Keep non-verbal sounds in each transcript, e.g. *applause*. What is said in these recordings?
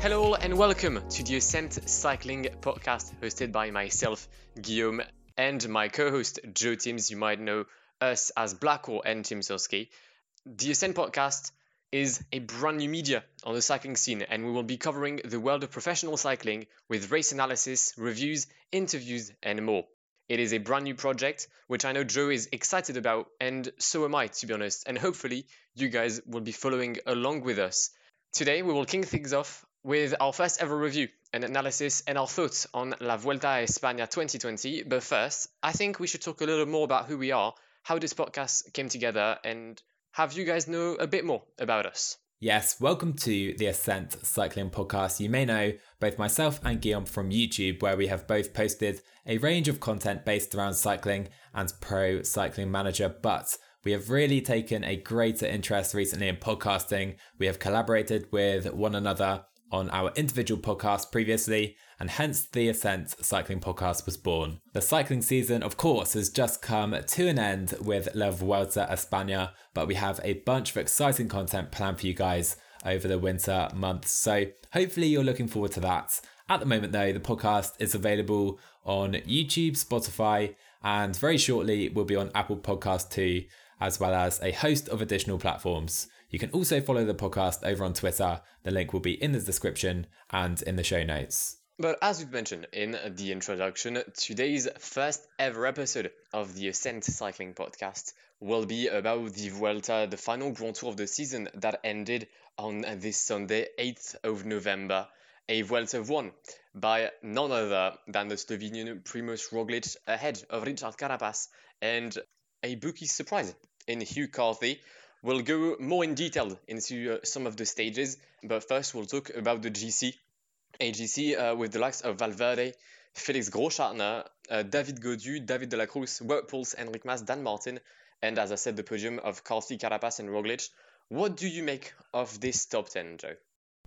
Hello and welcome to the Ascent Cycling podcast hosted by myself, Guillaume, and my co host, Joe Timms. You might know us as Blackwall and Tim Soski. The Ascent podcast is a brand new media on the cycling scene, and we will be covering the world of professional cycling with race analysis, reviews, interviews, and more. It is a brand new project, which I know Joe is excited about, and so am I, to be honest, and hopefully you guys will be following along with us. Today, we will kick things off with our first ever review, and analysis, and our thoughts on La Vuelta a España 2020. But first, I think we should talk a little more about who we are, how this podcast came together, and have you guys know a bit more about us. Yes, welcome to the Ascent Cycling Podcast. You may know both myself and Guillaume from YouTube, where we have both posted a range of content based around cycling and pro cycling manager, but we have really taken a greater interest recently in podcasting. We have collaborated with one another on our individual podcast previously, and hence the Ascent Cycling Podcast was born. The cycling season, of course, has just come to an end with La Vuelta España, but we have a bunch of exciting content planned for you guys over the winter months. So hopefully you're looking forward to that. At the moment, though, the podcast is available on YouTube, Spotify, and very shortly will be on Apple Podcast too, as well as a host of additional platforms. You can also follow the podcast over on Twitter. The link will be in the description and in the show notes. But as we've mentioned in the introduction, today's first ever episode of the Ascent Cycling Podcast will be about the Vuelta, the final Grand Tour of the season that ended on this Sunday, 8th of November. A Vuelta won by none other than the Slovenian Primoz Roglic ahead of Richard Carapaz and a bookie surprise in Hugh Carthy, We'll go more in detail into uh, some of the stages, but first we'll talk about the GC. A GC uh, with the likes of Valverde, Felix Großschartner, uh, David Gaudu, David de la Cruz, Wout Poels, Enric Mas, Dan Martin, and as I said, the podium of Carthy, Carapaz, and Roglic. What do you make of this top 10, Joe?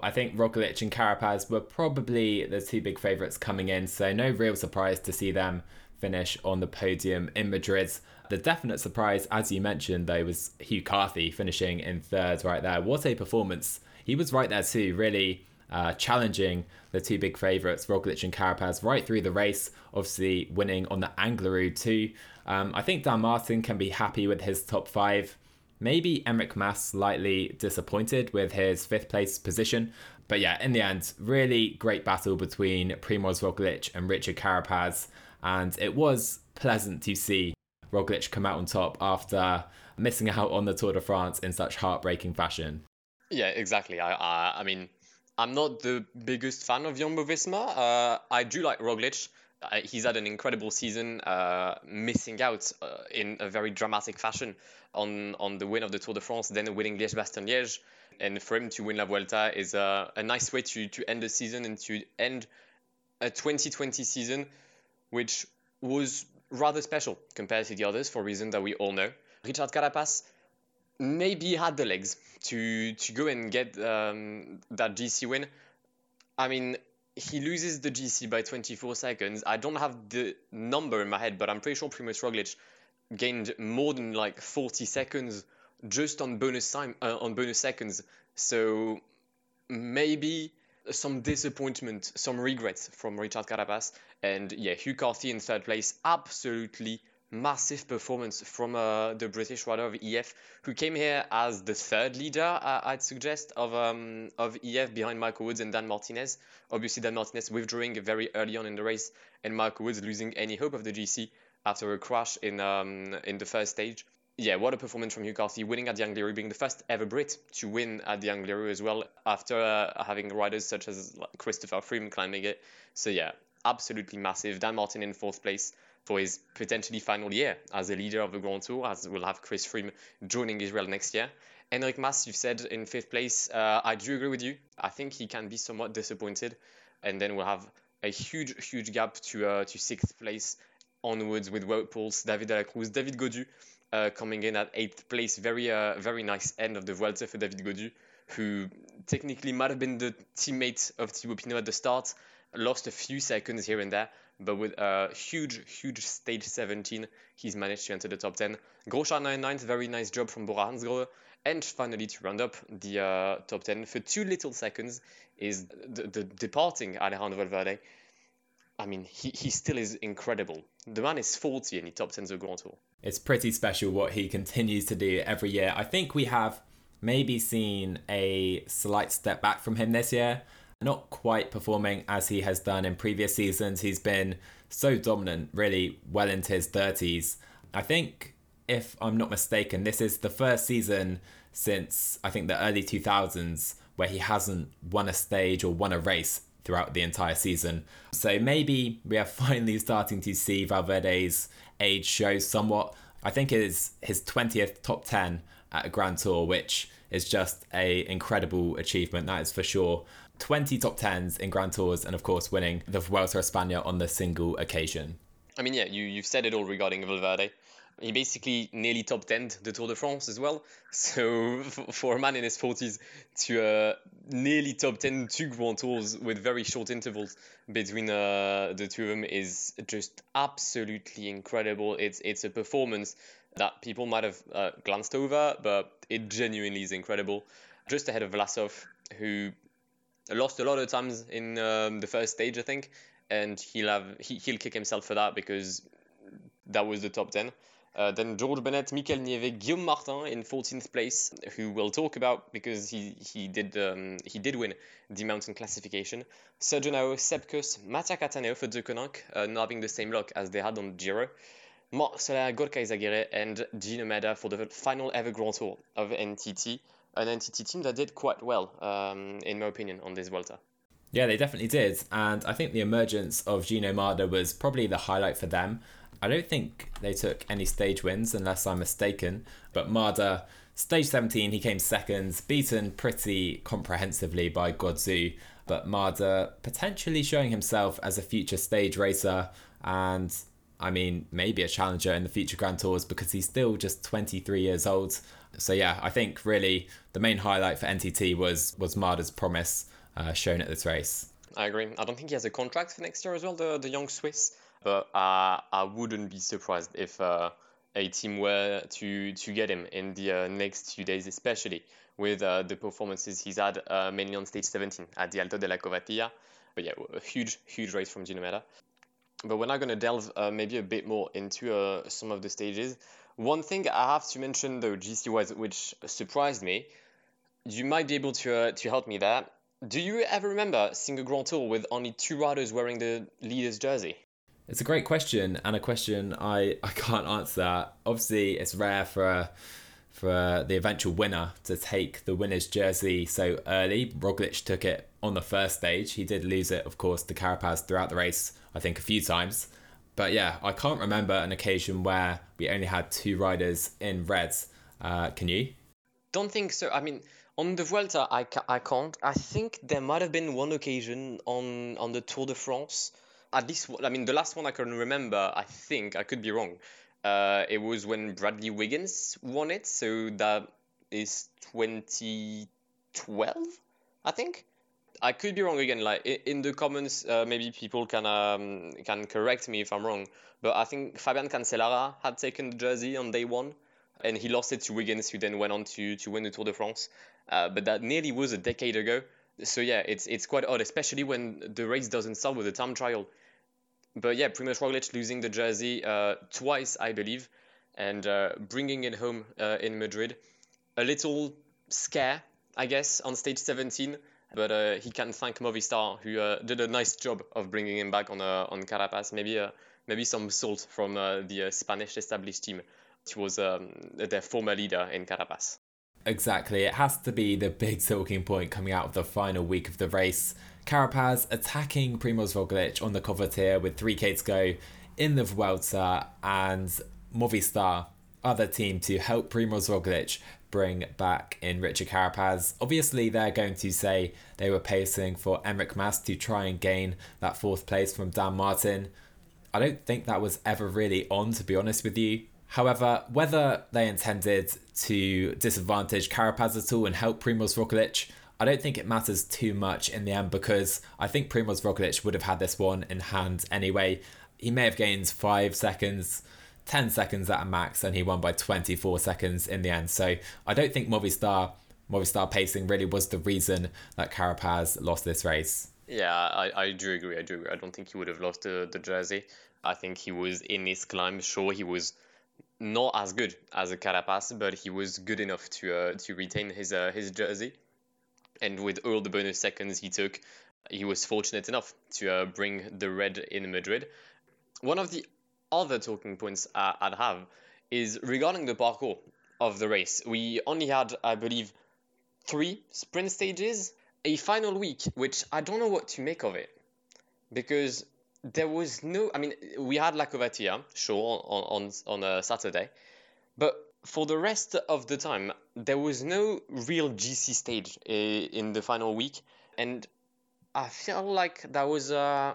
I think Roglic and Carapaz were probably the two big favourites coming in, so no real surprise to see them finish on the podium in Madrid. The definite surprise, as you mentioned, though, was Hugh Carthy finishing in third right there. What a performance! He was right there too, really uh, challenging the two big favourites, Roglic and Carapaz, right through the race, obviously winning on the Angliru too. Um, I think Dan Martin can be happy with his top five. Maybe Enric Mas slightly disappointed with his fifth place position. But yeah, in the end, really great battle between Primoz Roglic and Richard Carapaz and it was pleasant to see Roglic come out on top after missing out on the Tour de France in such heartbreaking fashion. Yeah, exactly. I, I, I mean, I'm not the biggest fan of Jumbo Visma. Uh, I do like Roglic. Uh, he's had an incredible season, uh, missing out uh, in a very dramatic fashion on, on the win of the Tour de France, then winning Liège Bastogne Liège. And for him to win La Vuelta is a nice way to, to end the season and to end a 2020 season which was rather special compared to the others for reasons that we all know. Richard Carapaz maybe had the legs to to go and get um, that GC win. I mean, he loses the GC by 24 seconds. I don't have the number in my head, but I'm pretty sure Primoz Roglic gained more than like 40 seconds just on bonus time uh, on bonus seconds. So maybe some disappointment, some regrets from Richard Carapaz. And yeah, Hugh Carthy in third place, absolutely massive performance from uh, the British rider of EF, who came here as the third leader, uh, I'd suggest, of um, of EF behind Michael Woods and Dan Martinez. Obviously, Dan Martinez withdrawing very early on in the race, and Michael Woods losing any hope of the GC after a crash in um, in the first stage yeah, what a performance from Hugh Carthy, winning at the Angliru, being the first ever Brit to win at the Angliru as well, after uh, having riders such as Christopher Froome climbing it. So yeah, absolutely massive. Dan Martin in fourth place for his potentially final year as a leader of the Grand Tour, as we'll have Chris Froome joining Israel next year. Enric Mas, you've said in fifth place. Uh, I do agree with you. I think he can be somewhat disappointed, and then we'll have a huge, huge gap to uh, to sixth place onwards with Wout Poels, David de la Cruz, David Gaudu, uh, coming in at eighth place. Very, uh, very nice end of the Vuelta for David Gaudu, who technically might have been the teammate of Thibaut Pinot at the start. Lost a few seconds here and there, but with a huge, huge stage 17, he's managed to enter the top 10. Großschartner 99, very nice job from Bora Hansgrohe. And finally, to round up the uh, top 10 for two little seconds, is the, the departing Alejandro Valverde. I mean, he, he still is incredible. The man is 40 and he top 10s the Grand Tour. It's pretty special what he continues to do every year. I think we have maybe seen a slight step back from him this year. Not quite performing as he has done in previous seasons. He's been so dominant, really well into his 30s. I think, if I'm not mistaken, this is the first season since I think the early 2000s where he hasn't won a stage or won a race throughout the entire season. So maybe we are *laughs* finally starting to see Valverde's age show somewhat. I think it is his 20th top 10 at a Grand Tour, which is just a incredible achievement, that is for sure. 20 top 10s in Grand Tours and of course winning the Vuelta a España on the single occasion. I mean, yeah, you, you've said it all regarding Valverde he basically nearly top 10 the Tour de France as well. *laughs* So for a man in his 40s to uh, nearly top 10 two Grand Tours with very short intervals between uh, the two of them is just absolutely incredible. It's it's a performance that people might have uh, glanced over, but it genuinely is incredible. Just ahead of Vlasov, who lost a lot of times in um, the first stage, I think, and he'll have he, he'll kick himself for that because that was the top 10. Uh, then George Bennett, Mikel Nieve, Guillaume Martin in 14th place, who we'll talk about because he he did um, he did win the mountain classification. Sergio Henao, Sepp Kuss, Mattia Cattaneo for Deceuninck, uh, not having the same luck as they had on Giro. Marc Soler, Gorka Izagirre, and Gino Mäder for the final ever Grand Tour of NTT, an NTT team that did quite well, um, in my opinion, on this Vuelta. Yeah, they definitely did. And I think the emergence of Gino Mäder was probably the highlight for them. I don't think they took any stage wins, unless I'm mistaken. But Mäder, stage 17, he came second, beaten pretty comprehensively by Gaudu. But Mäder potentially showing himself as a future stage racer and I mean, maybe a challenger in the future Grand Tours because he's still just 23 years old. So yeah, I think really the main highlight for NTT was was Mäder's promise uh, shown at this race. I agree. I don't think he has a contract for next year as well. The the young Swiss but uh, I wouldn't be surprised if uh, a team were to to get him in the uh, next few days, especially with uh, the performances he's had uh, mainly on stage 17 at the Alto de la Covatilla. But yeah, a huge, huge race from Gino Mäder. But we're now going to delve uh, maybe a bit more into some of the stages. One thing I have to mention though, GC wise, which surprised me, you might be able to to help me there. Do you ever remember seeing a Grand Tour with only two riders wearing the leader's jersey? It's a great question and a question I, *laughs* I can't answer. Obviously, it's rare for for the eventual winner to take the winner's jersey so early. Roglic took it on the first stage. He did lose it, of course, to Carapaz throughout the race, I think a few times. But yeah, I can't remember an occasion where we only had two riders in reds. Uh, can you? Don't think so. I mean, on the Vuelta, I, ca- I can't. I think there might have been one occasion on, on the Tour de France at least I mean the last one I can remember, I think I could be wrong. Uh, it was when Bradley Wiggins won it, so that is 2012, I think. I could be wrong again. Like in the comments, uh, maybe people can um, can correct me if I'm wrong. But I think Fabian Cancellara had taken the jersey on day one, and he lost it to Wiggins, who then went on to to win the Tour de France. Uh, but that nearly was a decade ago. So yeah, it's it's quite odd, especially when the race doesn't start with a time trial but yeah, Primoz Roglic losing the jersey uh, twice, I believe, and uh, bringing it home uh, in Madrid. A little scare, I guess, on stage 17, but uh, he can thank Movistar, who uh, did a nice job of bringing him back on uh, on Carapaz. Maybe maybe some salt from the Spanish established team. which was um, their former leader in Carapaz. Exactly. It has to be the big talking point coming out of the final week of the race. Carapaz attacking Primoz Roglic on the Covatilla with 3k to go in the Vuelta and Movistar, other team to help Primoz Roglic bring back in Richard Carapaz. Obviously, they're going to say they were pacing for Enric Mas to try and gain that fourth place from Dan Martin. I don't think that was ever really on, to be honest with you. However, whether they intended to disadvantage Carapaz at all and help Primoz Roglic, I don't think it matters too much in the end because I think Primoz Roglic would have had this one in hand anyway. He may have gained five seconds, 10 seconds at a max, and he won by 24 seconds in the end. So I don't think Movistar, Movistar pacing really was the reason that Carapaz lost this race. Yeah, I, I do agree. I do agree. I don't think he would have lost the, the jersey. I think he was in his climb. Sure, he was not as good as a Carapaz, but he was good enough to uh, to retain his uh, his jersey. And with all the bonus seconds he took, he was fortunate enough to uh, bring the red in Madrid. One of the other talking points uh, I'd have is regarding the parcours of the race. We only had, I believe, three sprint stages, a final week, which I don't know what to make of it because there was no. I mean, we had La Covatilla, sure, on on on a Saturday, but for the rest of the time, there was no real GC stage in the final week, and I feel like that was uh,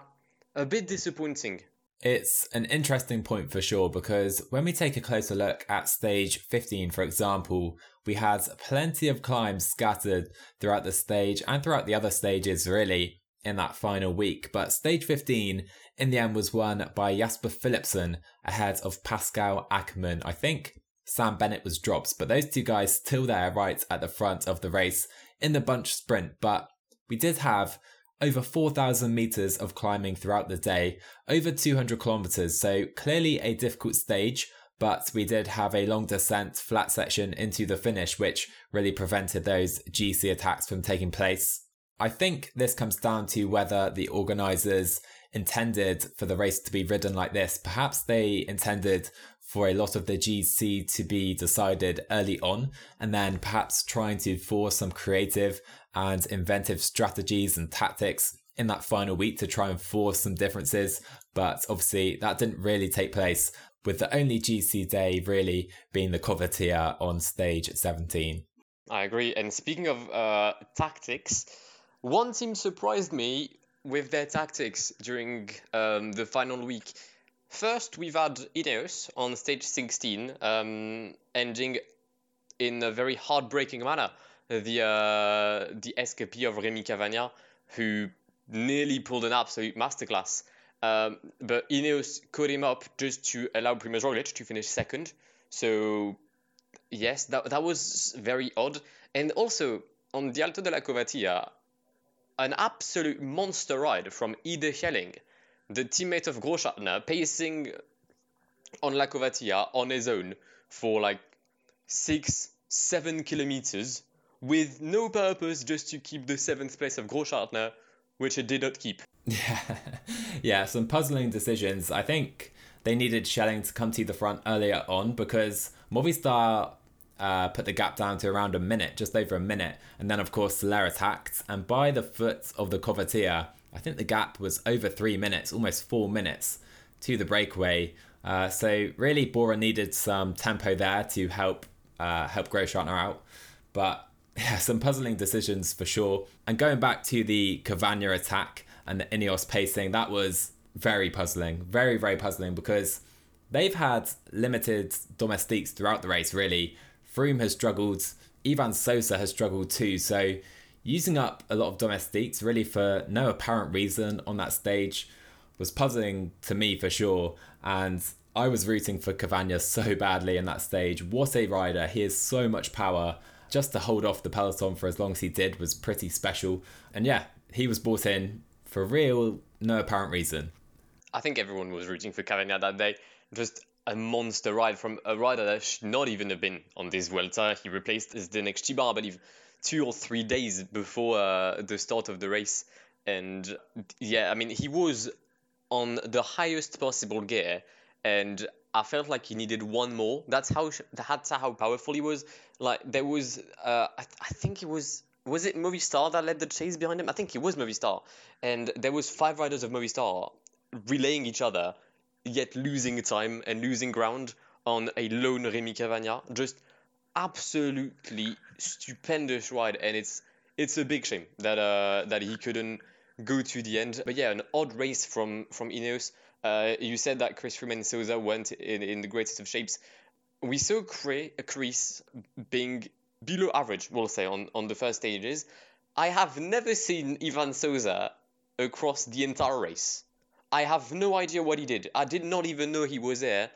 a bit disappointing. It's an interesting point for sure because when we take a closer look at stage 15, for example, we had plenty of climbs scattered throughout the stage and throughout the other stages, really in that final week. But stage 15 in the end was won by Jasper Philipsen ahead of Pascal Ackermann. I think Sam Bennett was dropped, but those two guys still there right at the front of the race in the bunch sprint. But we did have over 4,000 meters of climbing throughout the day, over 200 kilometers. So clearly a difficult stage, but we did have a long descent flat section into the finish, which really prevented those GC attacks from taking place. I think this comes down to whether the organisers intended for the race to be ridden like this. Perhaps they intended for a lot of the GC to be decided early on, and then perhaps trying to force some creative and inventive strategies and tactics in that final week to try and force some differences. But obviously, that didn't really take place, with the only GC day really being the Covatilla on stage 17. I agree. And speaking of uh, tactics, one team surprised me with their tactics during um, the final week. First, we've had Ineos on stage 16, um, ending in a very heartbreaking manner. The uh, the SKP of Remy Cavagna, who nearly pulled an absolute masterclass. Um, but Ineos caught him up just to allow Primoz Roglic to finish second. So, yes, that, that was very odd. And also, on the Alto de la Covatilla, an absolute monster ride from Ide Schelling, the teammate of Großschartner, pacing on La Covatilla on his own for like six, seven kilometers with no purpose just to keep the seventh place of Großschartner, which it did not keep. Yeah, *laughs* yeah, some puzzling decisions. I think they needed Schelling to come to the front earlier on because Movistar uh, put the gap down to around a minute, just over a minute. And then, of course, Soler attacked. And by the foot of the Covatilla, I think the gap was over three minutes, almost four minutes to the breakaway. Uh, so really, Bora needed some tempo there to help uh, help Großschartner out. But *laughs* yeah, some puzzling decisions for sure. And going back to the Cavagna attack and the Ineos pacing, that was very puzzling, very very puzzling because they've had limited domestiques throughout the race. Really, Froome has struggled. Ivan Sosa has struggled too. So using up a lot of domestiques really for no apparent reason on that stage was puzzling to me for sure. And I was rooting for Cavagna *laughs* so badly in that stage. What a rider! He has so much power. Just to hold off the peloton for as long as he did was pretty special. And yeah, he was brought in for real, no apparent reason. I think everyone was rooting for Cavagna that day. Just a monster ride from a rider that should not even have been on this Vuelta. He replaced Zdenek Štybar, I believe, two or three days before uh, the start of the race. And yeah, I mean, he was on the highest possible gear, and I felt like he needed one more. That's how that's how powerful he was. Like there was, uh, I, I think it was was it Movistar that led the chase behind him? I think it was Movistar, and there was five riders of Movistar relaying each other yet losing time and losing ground on a lone Remy Cavagna. Just absolutely stupendous ride, and it's it's a big shame that uh, that he couldn't go to the end. But yeah, an odd race from from Ineos. Uh, you said that Chris Froome and Sosa went in, in the greatest of shapes. We saw Chris being below average, we'll say, on, on the first stages. I have never seen Ivan Souza across the entire race. I have no idea what he did. I did not even know he was there.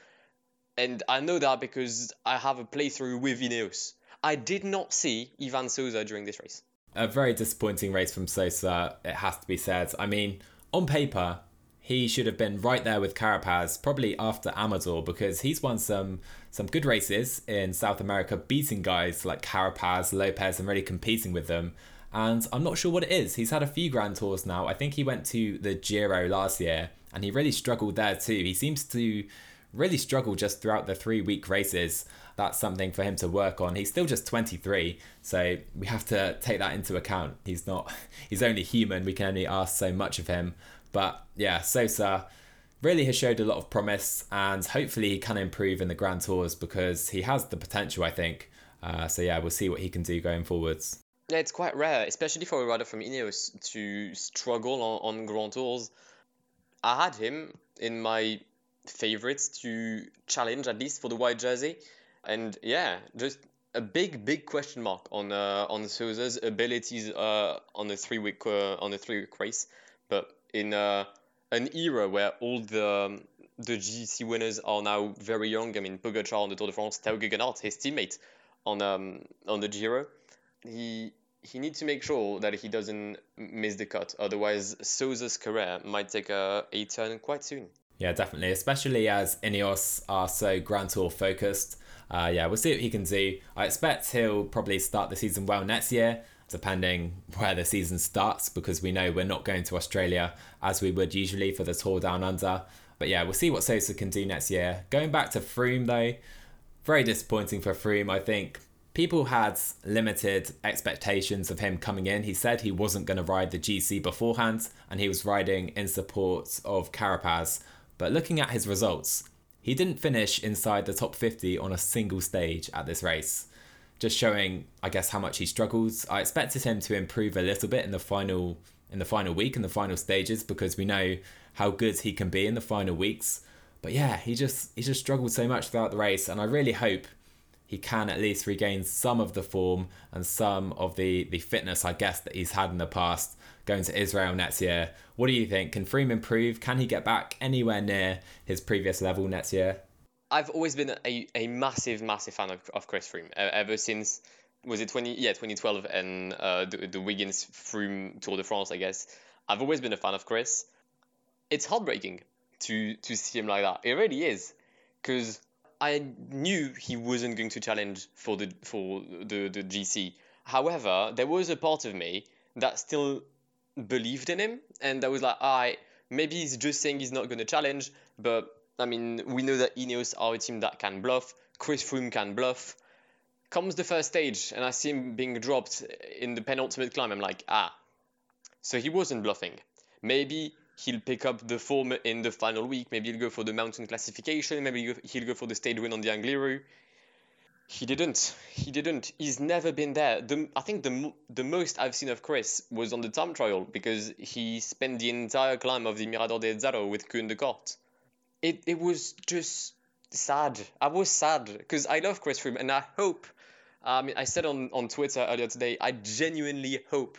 And I know that because I have a playthrough with Ineos. I did not see Ivan Souza during this race. A very disappointing race from Sosa, it has to be said. I mean, on paper, he should have been right there with Carapaz, probably after Amador, because he's won some some good races in South America, beating guys like Carapaz, Lopez, and really competing with them. And I'm not sure what it is. He's had a few Grand Tours now. I think he went to the Giro last year, and he really struggled there too. He seems to really struggle just throughout the three week races. That's something for him to work on. He's still just 23, so we have to take that into account. He's not, *laughs* he's only human. We can only ask so much of him. But yeah, Sosa really has showed a lot of promise, and hopefully he can improve in the Grand Tours because he has the potential, I think. Uh, so yeah, we'll see what he can do going forwards. Yeah, it's quite rare, especially for a rider from Ineos to struggle on, on Grand Tours. I had him in my favorites to challenge at least for the white jersey, and yeah, just a big big question mark on uh, on Sousa's abilities uh, on the three week uh, on the three week race, but in uh, an era where all the um, the GC winners are now very young. I mean, Pogacar on the Tour de France, Tao Geoghegan his teammate on um on the Giro, he he needs to make sure that he doesn't miss the cut. Otherwise, Sousa's career might take a, a turn quite soon. Yeah, definitely, especially as Ineos are so Grand Tour focused. Uh, yeah, we'll see what he can do. I expect he'll probably start the season well next year, depending *laughs* where the season starts, because we know we're not going to Australia as we would usually for the Tour Down Under. But yeah, we'll see what Sosa can do next year. Going back to Froome though, very disappointing for Froome. I think people had limited expectations of him coming in. He said he wasn't going to ride the GC beforehand and he was riding in support of Carapaz. But looking at his results, he didn't finish inside the top 50 on a single stage at this race. Just showing, I guess, how much he struggles. I expected him to improve a little bit in the final in the final week and the final stages because we know how good he can be in the final weeks. But yeah, he just he just struggled so much throughout the race, and I really hope he can at least regain some of the form and some of the, the fitness, I guess, that he's had in the past going to Israel next year. What do you think? Can Froome improve? Can he get back anywhere near his previous level next year? I've always been a, a massive, massive fan of, of Chris Froome uh, ever since was it 20 yeah 2012 and uh, the, the Wiggins Froome Tour de France I guess I've always been a fan of Chris it's heartbreaking to to see him like that it really is because I knew he wasn't going to challenge for the for the, the GC. However, there was a part of me that still believed in him, and I was like, I maybe he's just saying he's not going to challenge, but I mean, we know that Ineos are a team that can bluff. Chris Froome can bluff. Comes the first stage, and I see him being dropped in the penultimate climb. I'm like, ah, so he wasn't bluffing. Maybe he'll pick up the form in the final week. Maybe he'll go for the mountain classification. Maybe he'll go for the stage win on the Angliru. He didn't. He didn't. He's never been there. The, I think the the most I've seen of Chris was on the time trial because he spent the entire climb of the Mirador de Ézaro with Koen de Kort. It it was just sad. I was sad because I love Chris Froome and I hope. I mean, I said on, on Twitter earlier today, I genuinely hope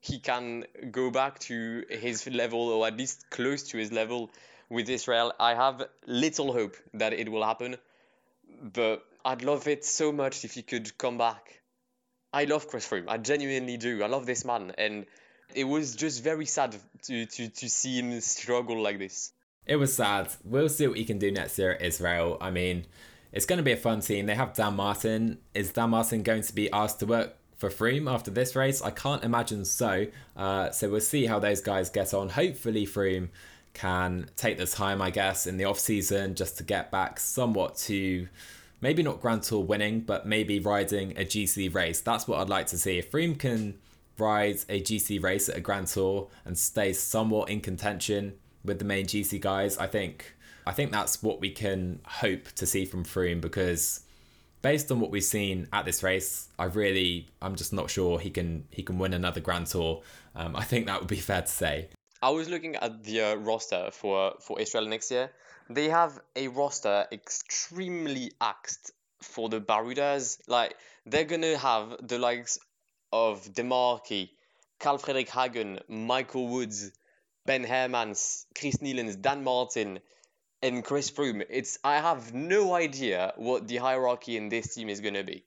he can go back to his level or at least close to his level with Israel. I have little hope that it will happen, but I'd love it so much if he could come back. I love Chris Froome. I genuinely do. I love this man, and it was just very sad to, to, to see him struggle like this. It was sad. We'll see what he can do next year at Israel. I mean, it's going to be a fun team. They have Dan Martin. Is Dan Martin going to be asked to work for Froome after this race? I can't imagine so. Uh, so we'll see how those guys get on. Hopefully, Froome can take the time, I guess, in the off season just to get back somewhat to maybe not Grand Tour winning, but maybe riding a GC race. That's what I'd like to see. If Froome can ride a GC race at a Grand Tour and stay somewhat in contention with the main GC guys, I think I think that's what we can hope to see from Froome because based on what we've seen at this race, I really, I'm just not sure he can he can win another Grand Tour. Um, I think that would be *laughs* fair to say. I was looking at the uh, roster for for Israel next year. They have a roster extremely axed for the Barudas. Like they're gonna have the likes of Demarchi, Carl Fredrik Hagen, Michael Woods, Ben Hermans, Krists Neilands, Dan Martin, and Chris Froome. It's I have no idea what the hierarchy in this team is to be,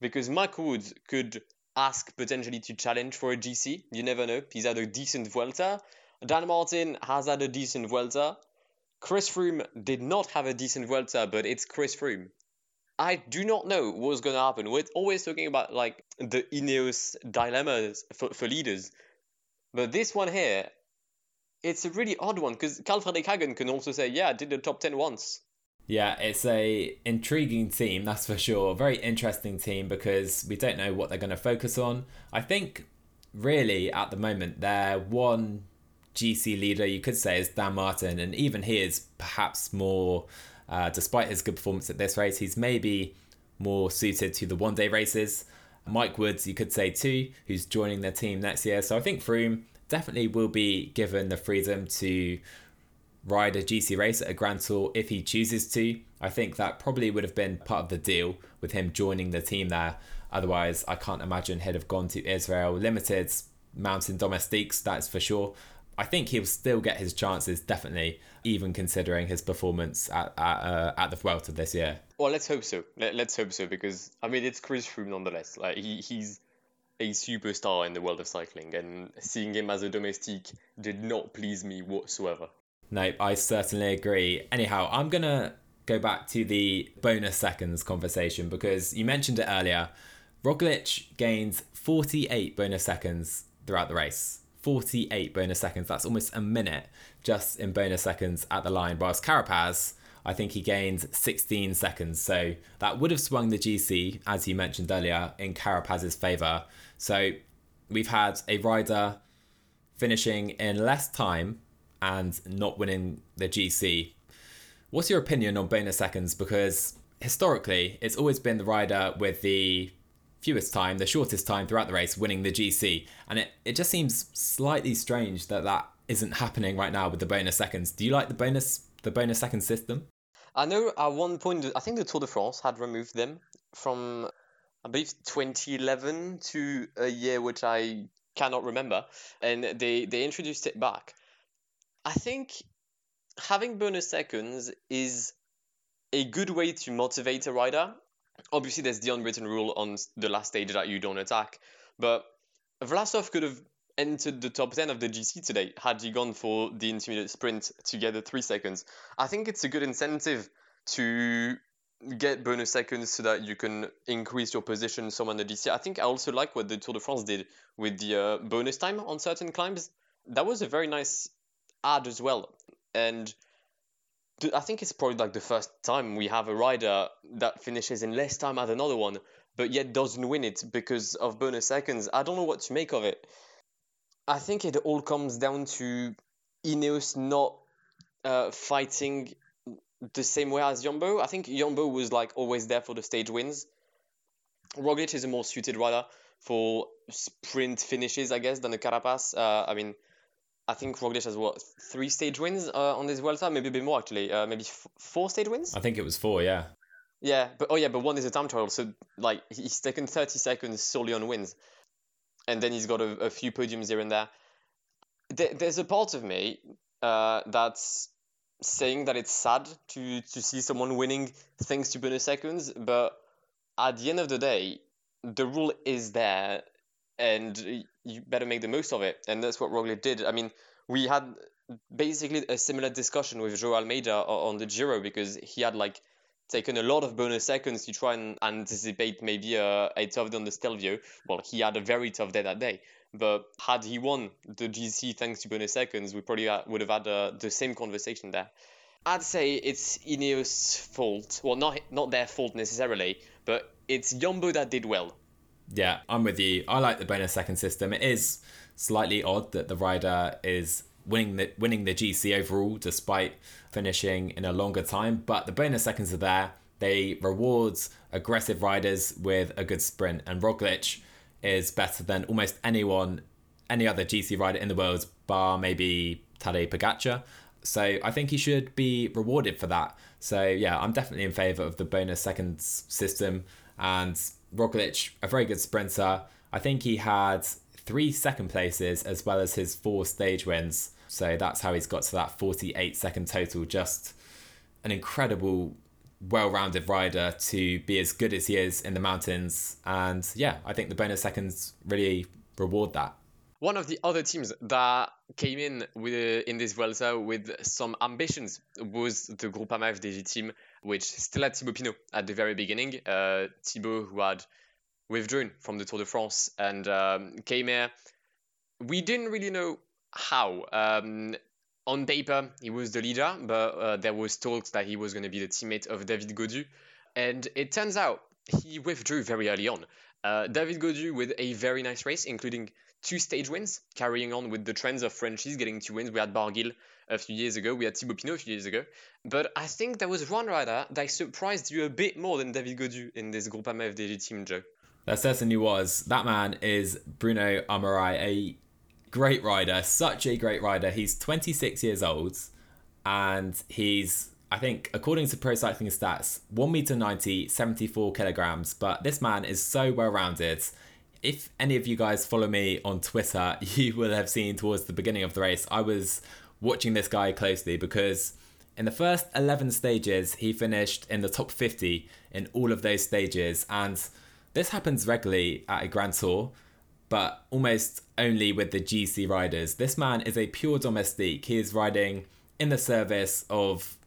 because Michael Woods could ask potentially to challenge for a GC. You never know. He's had a decent Vuelta. Dan Martin has had a decent Vuelta. Chris Froome did not have a decent Vuelta, but it's Chris Froome. I do not know what's going to happen. We're always talking about like the Ineos dilemmas for, for leaders, but this one here, it's a really odd one because Carl Fredrik Hagen can also say, "Yeah, I did the top ten once." Yeah, it's a intriguing team, that's for sure. Very interesting team because we don't know what they're going to focus on. I think really at the moment their one GC leader you could say is Dan Martin, and even he is perhaps more, uh, despite his good performance at this race, he's maybe more suited to the one day races. Mike Woods, you could say too, who's joining their team next year. So I think Froome definitely will be given the freedom to ride a GC race at a Grand Tour if he chooses to. I think that probably would have been part of the deal with him joining the team there. Otherwise, I can't imagine he'd have gone to Israel Limited Mountain Domestiques, that's for sure. I think he'll still get his chances, definitely, even considering his performance at at, uh, at the Vuelta this year. Well, let's hope so. Let, us hope so because I mean it's Chris Froome nonetheless. Like he, he's a superstar in the world of cycling, and seeing him as a domestique did not please me whatsoever. No, I certainly agree. Anyhow, I'm gonna go back to the bonus seconds conversation because you mentioned it earlier. Roglic gains 48 bonus seconds throughout the race. 48 bonus seconds. That's almost a minute just in bonus seconds at the line. Whilst Carapaz, I think he gained 16 seconds. So that would have swung the GC, as you mentioned earlier, in Carapaz's favour. So we've had a rider finishing in less time and not winning the GC. What's your opinion on bonus seconds? Because historically, it's always been the rider with the fewest time, the shortest time throughout the race, winning the GC. And it, it just seems slightly strange that that isn't happening right now with the bonus seconds. Do you like the bonus the bonus second system? I know at one point, I think the Tour de France had removed them from, I believe, 2011 to a year which I cannot remember, and they they introduced it back. I think having bonus seconds is a good way to motivate a rider obviously there's the unwritten rule on the last stage that you don't attack, but Vlasov could have entered the top 10 of the GC today had he gone for the intermediate sprint to get the three seconds. I think it's a good incentive to get bonus seconds so that you can increase your position some on the GC. I think I also like what the Tour de France did with the uh, bonus time on certain climbs. That was a very nice add as well. And I think it's probably like the first time we have a rider that finishes in less time at another one, but yet doesn't win it because of bonus seconds. I don't know what to make of it. I think it all comes down to Ineos not uh, fighting the same way as Jumbo. I think Jumbo was like always there for the stage wins. Roglic is a more suited rider for sprint finishes, I guess, than the Carapaz. Uh, I mean, I think Roglic has what three stage wins uh, on this Vuelta, maybe a bit more actually, uh, maybe f- four stage wins. I think it was four, yeah. Yeah, but oh yeah, but one is a time trial, so like he's taken thirty seconds solely on wins, and then he's got a, a few podiums here and there. there. There's a part of me uh, that's saying that it's sad to to see someone winning thanks to bonus seconds, but at the end of the day, the rule is there and you better make the most of it. And that's what Roglic did. I mean, we had basically a similar discussion with Joao Almeida on the Giro because he had like taken a lot of bonus seconds to try and anticipate maybe a, a tough day on the Stelvio. Well, he had a very tough day that day. But had he won the GC thanks to bonus seconds, we probably would have had uh, the same conversation there. I'd say it's Ineos' fault. Well, not not their fault necessarily, but it's Jumbo that did well. Yeah, I'm with you. I like the bonus second system. It is slightly odd that the rider is winning the winning the GC overall despite finishing in a longer time, but the bonus seconds are there. They reward aggressive riders with a good sprint, and Roglic is better than almost anyone, any other GC rider in the world, bar maybe Tadej Pogacar. So I think he should be rewarded for that. So yeah, I'm definitely in favour of the bonus seconds system and Roglic, a very good sprinter. I think he had three second places as well as his four stage wins. So that's how he's got to that 48 second total. Just an incredible, well rounded rider to be as good as he is in the mountains. And yeah, I think the bonus seconds really reward that. One of the other teams that came in with in this Vuelta with some ambitions was the Groupama FDJ team, which still had Thibaut Pinot at the very beginning. Uh, Thibaut, who had withdrawn from the Tour de France and um, came here. We didn't really know how. Um, on paper, he was the leader, but uh, there was talks that he was going to be the teammate of David Gaudu. And it turns out he withdrew very early on. Uh, David Gaudu with a very nice race, including two stage wins, carrying on with the trends of Frenchies getting two wins. We had Barguil a few years ago, we had Thibaut Pinot a few years ago. But I think there was one rider that surprised you a bit more than David Gaudu in this Groupama FDJ team, Joe. There certainly was. That man is Bruno Armirail, a great rider, such a great rider. He's 26 years old and he's I think, according to Pro Cycling Stats, 1 meter 90, 74 kilograms. But this man is so well rounded if any of you guys follow me on Twitter, *laughs* you will have seen towards the beginning of the race, I was watching this guy closely because in the first 11 stages, he finished in the top 50 in all of those stages. And this happens regularly at a Grand Tour, but almost only with the GC riders. This man is a pure domestique. He is riding in the service of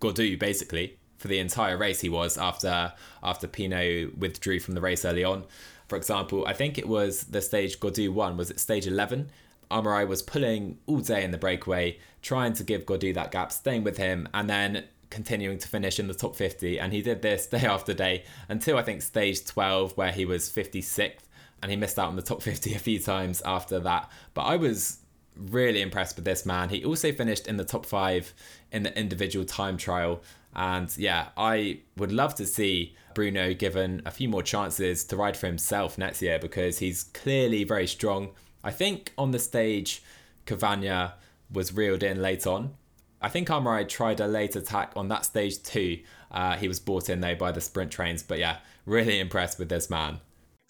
Gaudu, basically, for the entire race he was after after Pinot withdrew from the race early on. For example, I think it was the stage Gaudu won, was it stage 11? Armirail was pulling all day in the breakaway, trying to give Gaudu that gap, staying with him, and then continuing to finish in the top 50. And he did this *laughs* day after day until I think stage 12, where he was 56th, and he missed out on the top *laughs* 50 a few times after that. But I was really impressed with this man. He also finished in the top five in the individual time trial. And yeah, I would love to see Bruno given a few more chances to ride for himself next year because he's clearly very strong. I think on the stage, Cavagna was reeled in late on. I think Armirail tried a late attack on that stage too. Uh, he was brought in though by the sprint trains, but yeah, really impressed with this man.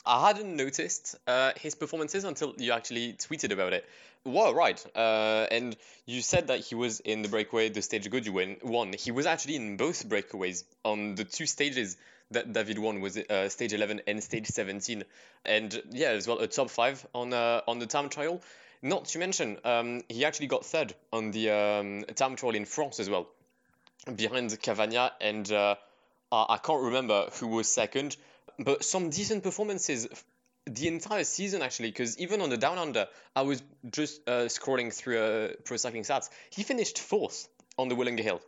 I hadn't noticed uh, his performances until you actually tweeted about it. Well, right. Uh, and you said that he was in the breakaway, the stage win, won. He was actually in both breakaways on the two stages that David won was uh, stage 11 and stage 17, and yeah, as well a top five on uh, on the time trial. Not to mention, um, he actually got third on the um, time trial in France as well, behind Cavagna, and uh, I can't remember who was second, but some decent performances the entire season actually because even on the down under i was just uh, scrolling through uh, pro cycling stats he finished fourth on the Willunga Hill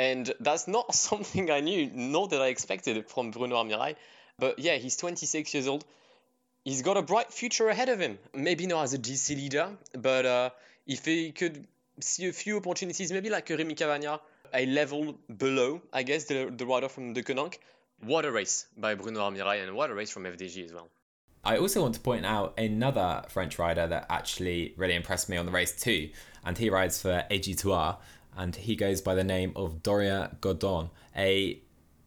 and that's not *laughs* something I knew, nor that I expected from Bruno Armirail. But yeah, he's 26 years old. He's got a bright future ahead of him. Maybe not as a GC leader, but uh, if he could see a few opportunities, maybe like Remy Cavagna, a level below, I guess, the, the rider from Deceuninck. What a race by Bruno Armirail and what a race from FDJ as well. I also want to point out another French rider that actually really impressed me on the race too, and he rides for AG2R and he goes by the name of Dorian Godon. A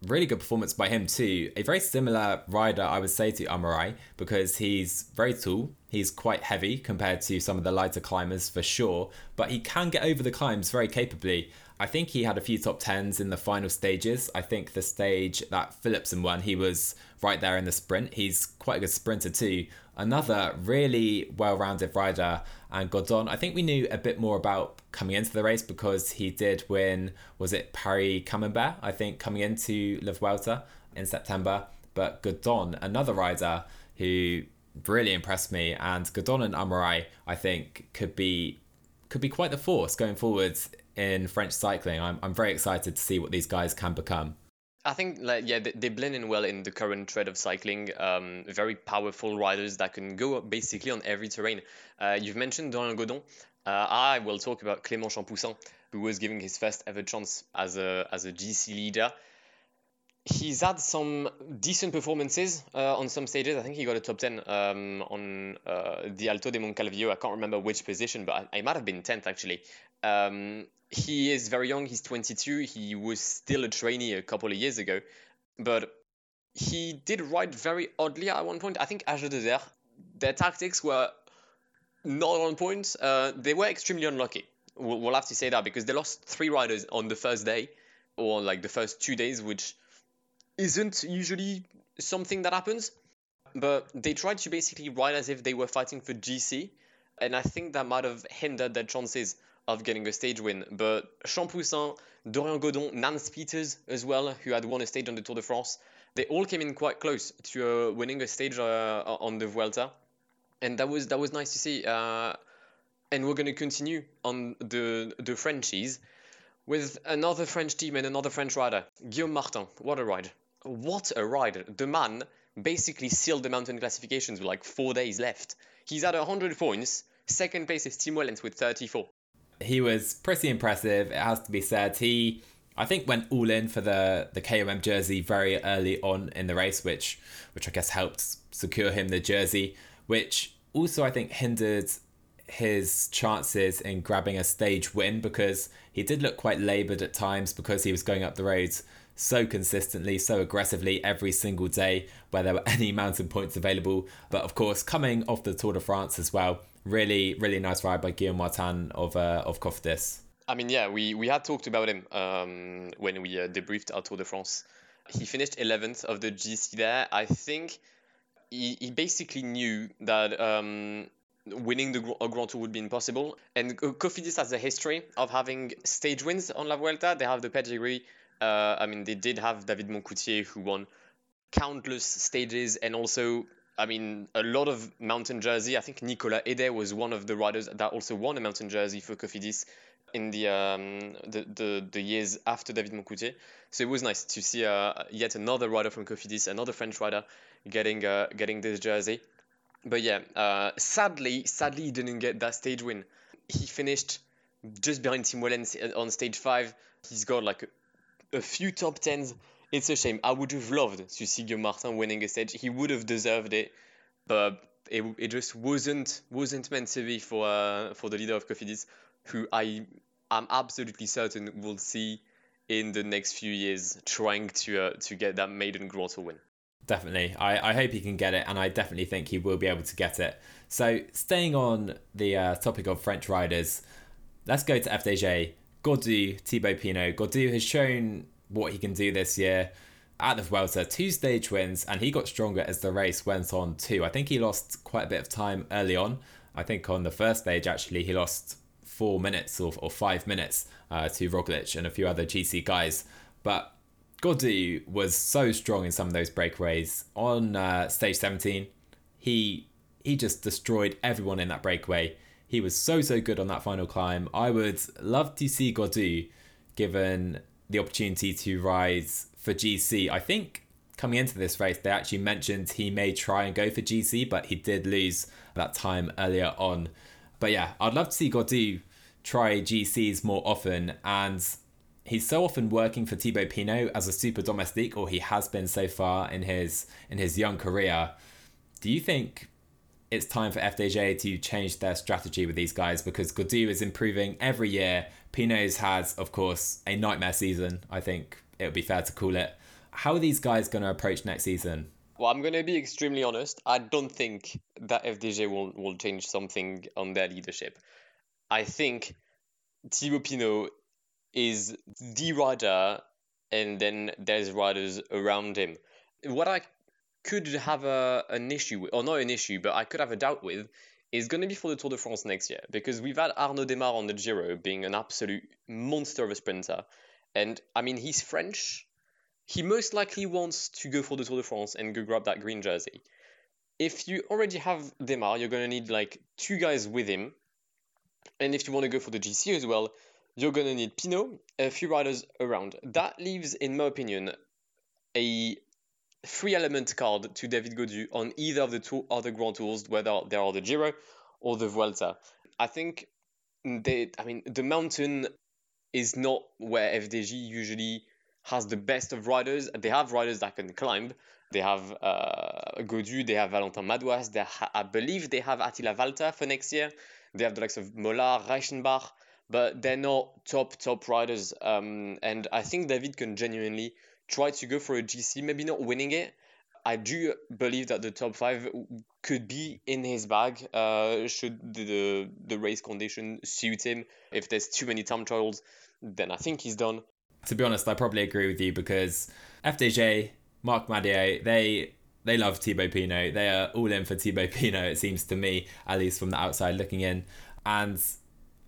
really good performance by him too. A very similar rider, I would say, to Armirail because he's very tall. He's quite heavy compared to some of the lighter climbers for sure, but he can get over the climbs very capably. I think he had a few top tens in the final stages. I think the stage that Philipsen won, he was right there in the sprint. He's quite a good sprinter too. Another really well rounded rider. And Godon, I think we knew a bit more about coming into the race because he did win, was it Paris Camembert? I think coming into La Vuelta in September. But Godon, another rider who really impressed me. And Godon and Armirail, I think, could be could be quite the force going forwards in French cycling. I'm, I'm very excited to see what these guys can become. I think like yeah they, blend in well in the current trend of cycling. Um, very powerful riders that can go basically on every terrain. Uh, you've mentioned Dorian Godon. Uh, I will talk about Clément Champoussin, who was giving his first ever chance as a as a GC leader. He's had some decent performances uh, on some stages. I think he got a top 10 um, on uh, the Alto de Moncalvillo. I can't remember which position, but I, I might have been 10th actually. Um, he is very young. He's 22. He was still a trainee a couple of years ago, but he did ride very oddly at one point. I think AG2R their tactics were not on point. Uh, they were extremely unlucky. We'll, we'll have to say that because they lost three riders on the first day, or like the first two days, which isn't usually something that happens. But they tried to basically ride as if they were fighting for GC, and I think that might have hindered their chances of getting a stage win. But Champoussin, Dorian Godon, Nans Peters as well, who had won a stage on the Tour de France, they all came in quite close to uh, winning a stage uh, on the Vuelta, and that was that was nice to see. Uh, and we're going to continue on the the Frenchies with another French team and another French rider, Guillaume Martin. What a ride! What a ride! The man basically sealed the mountain classifications with like four days left. He's at 100 points. Second place is Tim Wellens with 34 he was pretty impressive. It has to be said. He, I think, went all in for the the KOM jersey very early on in the race, which which I guess helped secure him the jersey, which also I think hindered his chances in grabbing a stage win because he did look quite laboured at times because he was going up the roads so consistently, so aggressively every single day where there were *laughs* any mountain points available. But of course, coming off the Tour de France as well, really, really nice ride by Guillaume Martin of uh, of Cofidis. I mean, yeah, we, we had talked about him um, when we uh, debriefed our Tour de France. He finished 11th of the GC there. I think he, he basically knew that um, winning the Grand Tour would be impossible. And Cofidis has a history of having stage wins on La Vuelta. They have the pedigree. Uh, I mean, they did have David Moncoutier who won countless stages and also I mean, a lot of mountain jersey. I think Nicolas Edet was one of the riders that also won a mountain jersey for Cofidis in the um, the, the, the years after David Moncoutier. So it was nice to see uh, yet another rider from Cofidis, another French rider, getting uh, getting this jersey. But yeah, uh, sadly, sadly, he didn't get that stage win. He finished just behind Tim Wellens on stage five. He's got like a, few top tens it's a shame. I would have loved to see Guillaume Martin winning a stage. He would have deserved it, but it, it just wasn't wasn't meant to be for uh, for the leader of Cofidis, who I am absolutely certain will see in the next few years trying to uh, to get that maiden Grand Tour win. Definitely, I, I hope he can get it, and I definitely think he will be able to get it. So, staying on the uh, topic of French riders, let's go to FDJ. Gaudu, Thibaut Pinot. Gaudu has shown what he can do this year. At the Vuelta, two stage wins, and he got stronger as the race went on too. I think he lost quite a bit of time early on. I think on the first stage, actually, he lost four minutes or, or five minutes uh, to Roglic and a few other GC guys. But Gaudu was so strong in some of those breakaways. On uh, stage 17, he he just destroyed everyone in that breakaway. He was so, so good on that final climb. I would love to see Gaudu given the opportunity to rise for GC. I think coming into this race, they actually mentioned he may try and go for GC, but he did lose that time earlier on. But yeah, I'd love to see Gaudu try GCs more often. And he's so often working for Thibaut Pinot as a super domestique, or he has been so far in his in his young career. Do you think it's time for FDJ to change their strategy with these guys because Gaudu is improving every year. Pinot's has, of course, a nightmare season. I think it would be fair to call it. How are these guys going to approach next season? Well, I'm going to be extremely honest. I don't think that FDJ will, will change something on their leadership. I think Thibaut Pinot is the rider, and then there's riders around him. What I could have a, an issue with, or not an issue, but I could have a doubt with, is going to be for the Tour de France next year because we've had Arnaud Démare on the Giro being an absolute monster of a sprinter. And I mean, he's French. He most likely wants to go for the Tour de France and go grab that green jersey. If you already have Démare, you're going to need like two guys with him. And if you want to go for the GC as well, you're going to need Pinot, a few riders around. That leaves, in my opinion, a three element card to David Gaudu on either of the two other Grand Tours, whether they are the Giro or the Vuelta. I think they, I mean, the mountain is not where FDJ usually has the best of riders. They have riders that can climb. They have uh, Gaudu, they have Valentin Madouas, they ha- I believe they have Attila Valter for next year. They have the likes of Mollard, Reichenbach, but they're not top, top riders. Um, and I think David can genuinely try to go for a GC, maybe not winning it, I do believe that the top five could be in his bag uh, should the the race condition suit him. If there's too many time trials, then I think he's done. To be honest, I probably agree with you because FDJ, Marc Madiot, they they love Thibaut Pinot. They are all in for Thibaut Pinot, it seems to me, at least from the outside looking in. And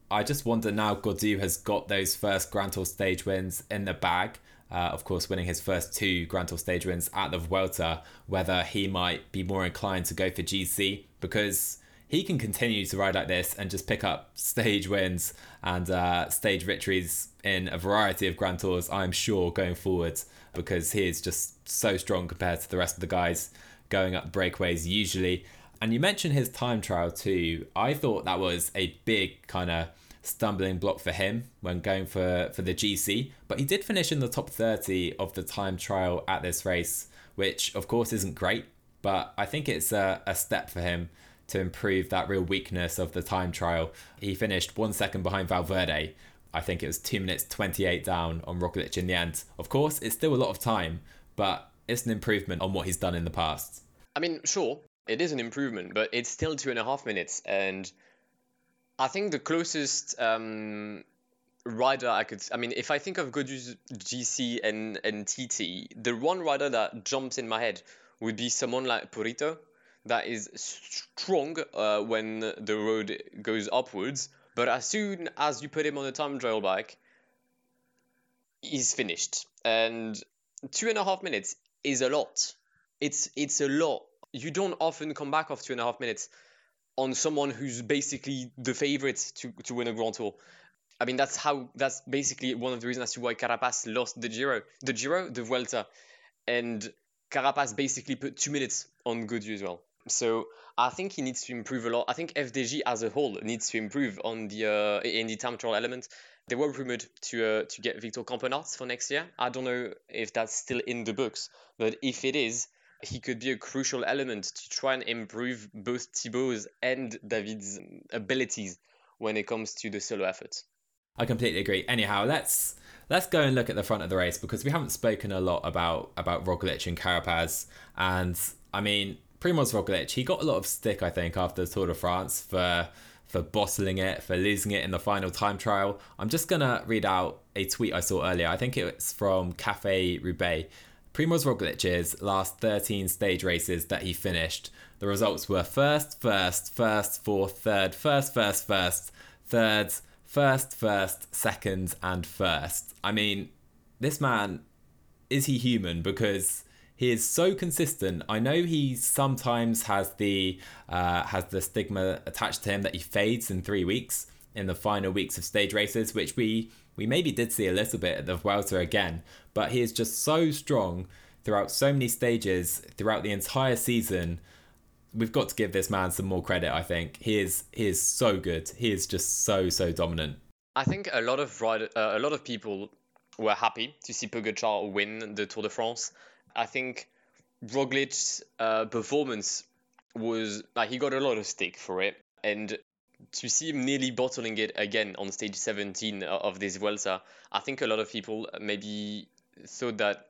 I just wonder now Gaudu has got those first Grand Tour stage wins in the bag. Uh, of course, winning his first two Grand Tour stage wins at the Vuelta, whether he might be more inclined to go for GC because he can continue to ride like this and just pick up stage wins and uh, stage victories in a variety of Grand Tours, I'm sure, going forward because he is just so strong compared to the rest of the guys going up breakaways usually. And you mentioned his time trial too. I thought that was a big kind of stumbling block for him when going for, for the GC, but he did finish in the top 30 of the time trial at this race, which of course isn't great, but I think it's a, a step for him to improve that real weakness of the time trial. He finished one second behind Valverde. I think it was 2 minutes 28 down on Roglic in the end. Of course, it's still a lot of time, but it's an improvement on what he's done in the past. I mean, sure, it is an improvement, but it's still two and a half minutes. And I think the closest um, rider I could, I mean, if I think of Gaudu's GC and, and TT, the one rider that jumps in my head would be someone like Purito, that is strong uh, when the road goes upwards, but as soon as you put him on a time trial bike, he's finished. And two and a half minutes is a lot. It's it's a lot. You don't often come back off two and a half minutes on someone who's basically the favorite to, to win a Grand Tour. I mean, that's how that's basically one of the reasons as to why Carapaz lost the Giro, the Giro, the Vuelta, and Carapaz basically put two minutes on Gaudu as well. So I think he needs to improve a lot. I think FDJ as a whole needs to improve on the uh, in the time trial element. They were rumored to uh, to get Victor Campenaerts for next year. I don't know if that's still in the books, but if it is, he could be a crucial element to try and improve both Thibaut's and David's abilities when it comes to the solo effort. I completely agree. Anyhow, let's let's go and look at the front of the race because we haven't spoken a lot about about Roglic and Carapaz, and I mean Primoz Roglic, he got a lot of stick, I think, after the Tour de France for for bottling it, for losing it in the final time trial. I'm just gonna read out a tweet I saw earlier. I think it's from Cafe Roubaix. Primoz Roglic's last 13 stage races that he finished, the results were first, first, first, fourth, third, first, first, first, third, first, first, second, and first. I mean, this man, is he human? Because he is so consistent. I know he sometimes has the uh, has the stigma attached to him that he fades in three weeks in the final weeks of stage races, which we we maybe did see a little bit at the Vuelta again. But he is just so strong throughout so many stages throughout the entire season. We've got to give this man some more credit. I think he is he is so good. He is just so so dominant. I think a lot of rider, uh, a lot of people were happy to see Pogacar win the Tour de France I think Roglic's uh, performance was like he got a lot of stick for it, and to see him nearly bottling it again on stage 17 of this Vuelta, I think a lot of people maybe thought that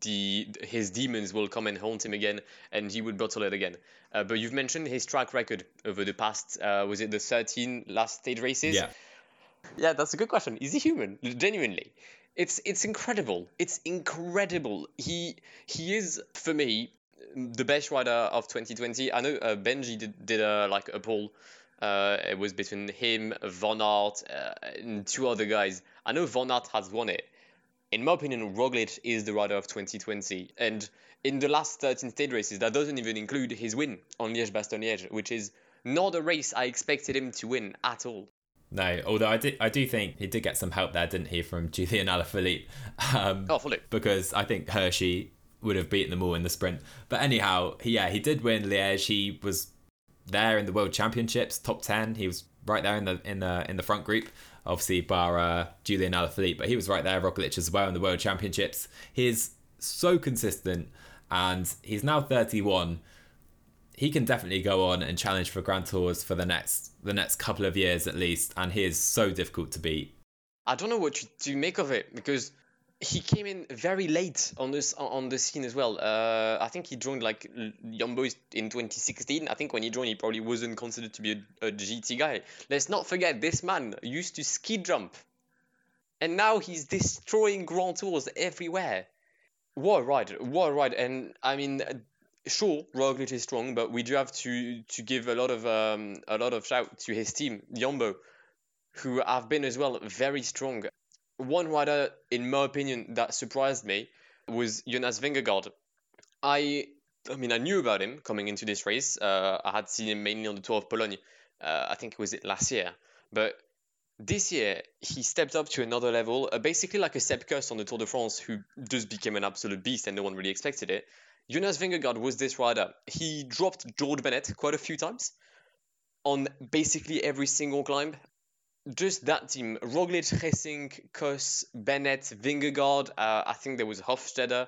the his demons will come and haunt him again, and he would bottle it again. Uh, but you've mentioned his track record over the past uh, was it the 13 last stage races? Yeah. Yeah, that's a good question. Is he human? Genuinely. It's it's incredible. It's incredible. He he is for me the best rider of 2020. I know uh, Benji did, did a like a poll. Uh, it was between him, Van Aert, uh, and two other guys. I know Van Aert has won it. In my opinion, Roglic is the rider of 2020. And in the last 13 stage races, that doesn't even include his win on Liège-Bastogne-Liège, which is not a race I expected him to win at all. No, although I do, I do think he did get some help there, didn't he, from Julian Alaphilippe? *laughs* Um, oh, fully. Because I think Hirschi would have beaten them all in the sprint. But anyhow, yeah, he did win Liège. He was there in the World Championships, top ten. He was right there in the in the in the front group. Obviously, bar uh, Julian Alaphilippe, but he was right there, Roglic as well in the World Championships. He's so consistent, and he's now 31 he can definitely go on and challenge for Grand Tours for the next the next couple of years at least, and he is so difficult to beat. I don't know what to make of it because he came in very late on this on the scene as well. Uh, I think he joined like Jumbo in 2016. I think when he joined, he probably wasn't considered to be a, a GT guy. Let's not forget this man used to ski jump, and now he's destroying Grand Tours everywhere. What a ride! What a ride! And I mean, sure, Roglic is strong, but we do have to to give a lot of um, a lot of shout to his team, Jumbo, who have been as well very strong. One rider, in my opinion, that surprised me was Jonas Vingegaard. I, I mean, I knew about him coming into this race. Uh, I had seen him mainly on the Tour of Pologne. Uh, I think it was last year, but this year he stepped up to another level. Uh, basically, like a Sepp Kuss on the Tour de France, who just became an absolute beast, and no one really expected it. Jonas Vingegaard was this rider. He dropped George Bennett quite a few times on basically every single climb just that team Roglic, Gesink, Kuss, Bennett, Vingegaard. Uh, I think there was Hofstede.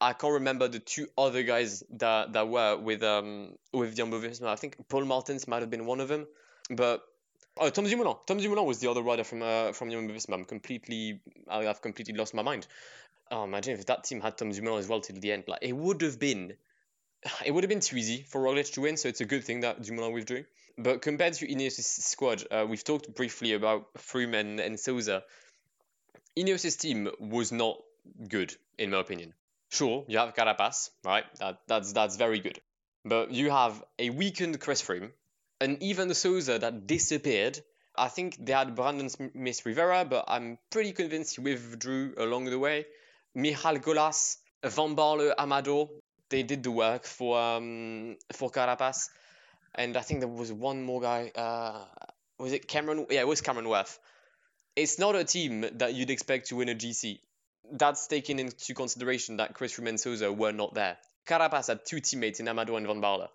I can't remember the two other guys that, that were with um with Jumbo Visma. I think Paul Martens might have been one of them, but oh Tom Dumoulin. Tom Dumoulin was the other rider from uh, from Jumbo Visma. I'm completely I have completely lost my mind. Oh, imagine if that team had Tom Dumoulin as well till the end. Like it would have been, it would have been too easy for Roglic to win. So it's a good thing that Dumoulin withdrew. But compared to Ineos' squad, uh, we've talked briefly about Froome and, and Sousa. Ineos' team was not good, in my opinion. Sure, you have Carapaz, right? That, that's that's very good. But you have a weakened Chris Froome, and even the Sousa that disappeared. I think they had Brandon Smith Rivera, but I'm pretty convinced he withdrew along the way. Michal Golas, Van Baarle, Amado, they did the work for um, for Carapaz and I think there was one more guy. Uh, was it Cameron? Yeah, it was Cameron Wurf. It's not a team that you'd expect to win a GC. That's taken into consideration that Chris Froome and Sousa were not there. Carapaz had two teammates in Amado and Van Baarle.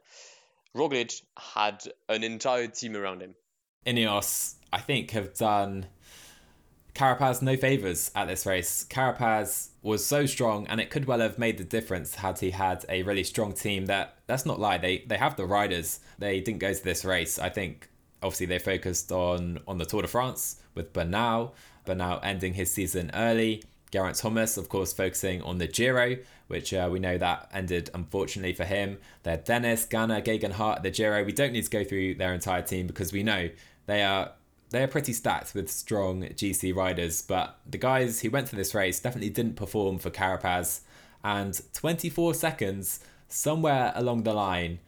Roglic had an entire team around him. Ineos, I think, have done Carapaz no favours at this race. Carapaz was so strong, and it could well have made the difference had he had a really strong team. That that's not lie. They they have the riders. They didn't go to this race. I think obviously they focused on on the Tour de France with Bernal. Bernal ending his season early. Geraint Thomas, of course, focusing on the Giro, which uh, we know that ended unfortunately for him. They're Dennis, Ganna, Geoghegan Hart the Giro. We don't need to go through their entire team because we know they are they're pretty stacked with strong GC riders, but the guys who went to this race definitely didn't perform for Carapaz. And 24 seconds, somewhere along the line,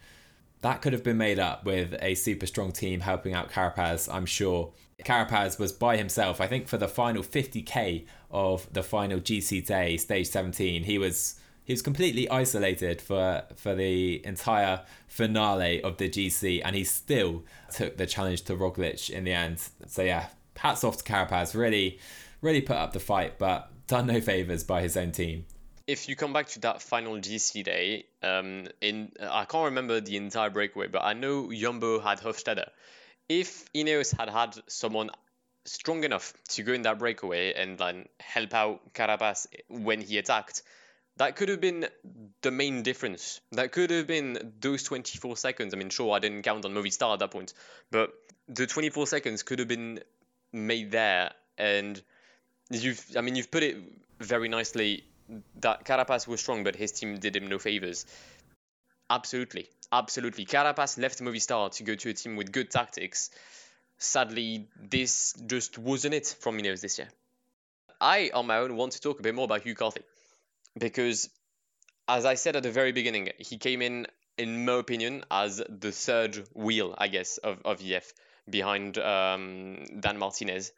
that could have been made up with a super strong team helping out Carapaz, I'm sure. Carapaz was by himself, I think, for the final 50k of the final GC day, stage 17. He was he was completely isolated for for the entire finale of the GC, and he still took the challenge to Roglic in the end. So yeah, hats off to Carapaz. Really, really put up the fight, but done no favors by his own team. If you come back to that final GC day, um, in I can't remember the entire breakaway, but I know Jumbo had Hofstede. If Ineos had had someone strong enough to go in that breakaway and then help out Carapaz when he attacked, that could have been the main difference. That could have been those 24 seconds. I mean, sure, I didn't count on Movistar at that point, but the 24 seconds could have been made there. And you've, I mean, you've put it very nicely that Carapaz was strong, but his team did him no favors. Absolutely, absolutely. Carapaz left Movistar to go to a team with good tactics. Sadly, this just wasn't it from Ineos this year. I, on my own, want to talk a bit more about Hugh Carthy because, as I said at the very beginning, he came in, in my opinion, as the third wheel, I guess, of, of EF behind um, Dan Martinez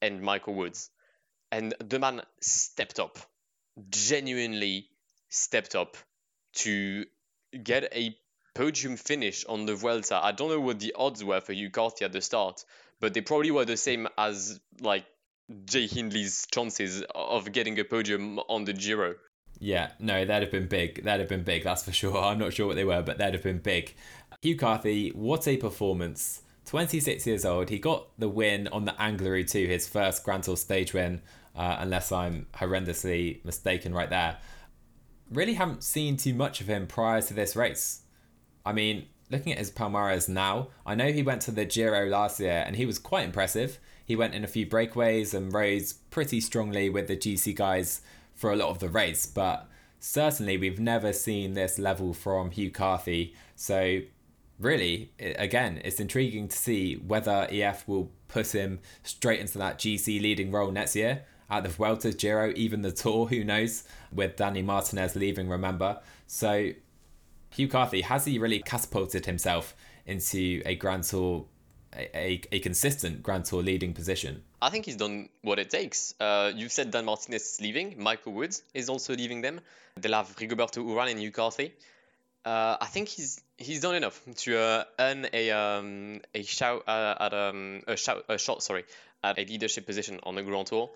and Michael Woods. And the man stepped up, genuinely stepped up to get a podium finish on the Vuelta. I don't know what the odds were for Hugh Carthy at the start, but they probably were the same as like Jay Hindley's chances of getting a podium on the Giro. Yeah, no, that'd have been big. That'd have been big, that's for sure. *laughs* I'm not sure what they were, but that'd have been big. Hugh Carthy, what a performance. 26 years old. He got the win on the Angliru too, his first Grand Tour stage win, uh, unless I'm horrendously mistaken right there. Really haven't seen too much of him prior to this race. I mean, looking at his Palmares now, I know he went to the Giro last year and he was quite impressive. he went in a few breakaways and rose pretty strongly with the GC guys for a lot of the race. But certainly, we've never seen this level from Hugh Carthy. So, really, again, it's intriguing to see whether EF will put him straight into that GC leading role next year at the Vuelta, Giro, even the Tour, who knows, with Danny Martinez leaving, remember. So, Hugh Carthy, has he really catapulted himself into a Grand Tour, a, a, consistent Grand Tour leading position? I think he's done what it takes. Uh, you've said Dan Martinez is leaving. Michael Woods is also leaving them. They'll have Rigoberto Uran and Hugh. Uh, I think he's he's done enough to uh, earn a um, a shout uh, at um, a shout a shot sorry at a leadership position on the Grand Tour.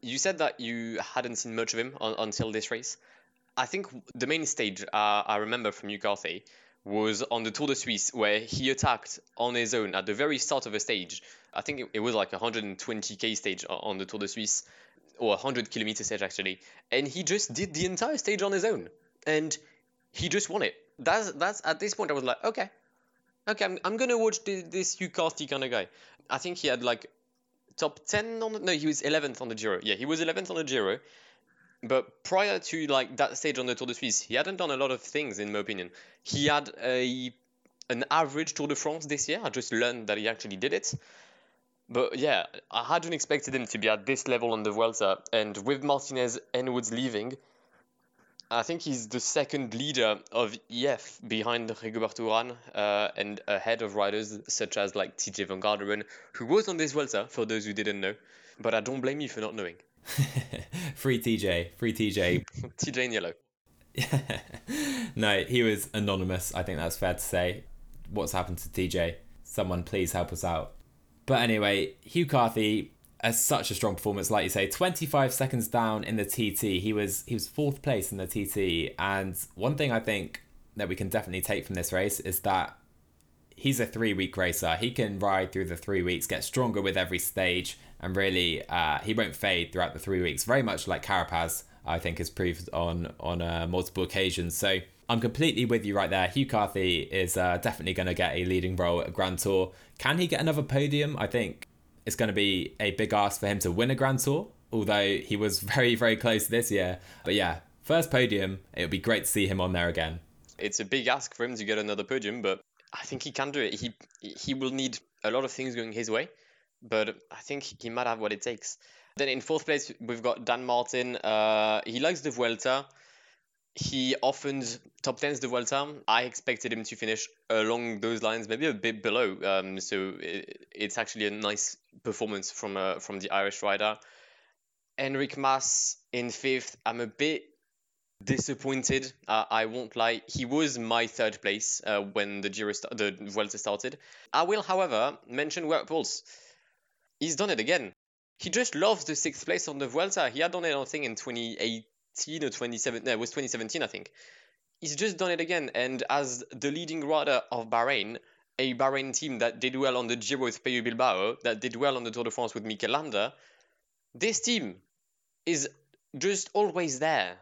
You said that you hadn't seen much of him on, until this race. I think the main stage uh, I remember from Hugh was on the Tour de Suisse where he attacked on his own at the very start of a stage. I think it, it was like a 120k stage on the Tour de Suisse or 100 kilometer stage actually, and he just did the entire stage on his own, and he just won it. That's that's at this point I was like, okay, okay, I'm, I'm gonna watch this, this kind of guy. I think he had like top 10 on the, no he was 11th on the Giro. Yeah, he was 11th on the Giro. But prior to like that stage on the Tour de Suisse, he hadn't done a lot of things in my opinion. He had a an average Tour de France this year. I just learned that he actually did it. But yeah, I hadn't expected him to be at this level on the Vuelta. And with Martinez and Woods leaving, I think he's the second leader of EF behind Rigoberto Uran uh, and ahead of riders such as like TJ Van Garderen, who was on this Vuelta, for those who didn't know. But I don't blame you for not knowing. *laughs* free TJ, free TJ. *laughs* TJ in yellow. *laughs* no, he was anonymous. I think that's fair to say. What's happened to TJ? Someone please help us out. But anyway, Hugh Carthy has such a strong performance, like you say, 25 seconds down in the TT. He was he was fourth place in the TT. And one thing I think that we can definitely take from this race is that he's a three week racer. He can ride through the three weeks, get stronger with every stage, and really uh, he won't fade throughout the three weeks. Very much like Carapaz, I think, has proved on on uh, multiple occasions. So I'm completely with you right there. Hugh Carthy is uh, definitely going to get a leading role at Grand Tour. Can he get another podium? I think it's going to be a big ask for him to win a Grand Tour, although he was *laughs* very, very close this year. But yeah, first podium, it would be great to see him on there again. It's a big ask for him to get another podium, but I think he can do it. He he will need a lot of things going his way, but I think he might have what it takes. Then in fourth place, we've got Dan Martin. Uh, he likes the Vuelta. He often top tens the Vuelta. I expected him to finish along those lines, maybe a bit below. Um, so it, it's actually a nice performance from uh, from the Irish rider. Enric Mas in fifth. I'm a bit disappointed. Uh, I won't lie. He was my third place uh, when the Giro st- the Vuelta started. I will, however, mention Wout Poels. He's done it again. He just loves the sixth place on the Vuelta. He had done it, I think, in 2018 or 2017. No, it was 2017, I think. He's just done it again. And as the leading rider of Bahrain, a Bahrain team that did well on the Giro with Pello Bilbao, that did well on the Tour de France with Mikel Landa, this team is just always there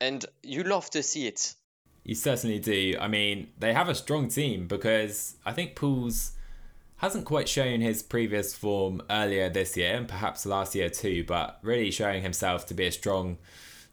and you love to see it. You certainly do. I mean, they have a strong team because I think Poels hasn't quite shown his previous form earlier this year and perhaps last year too, but really showing himself to be a strong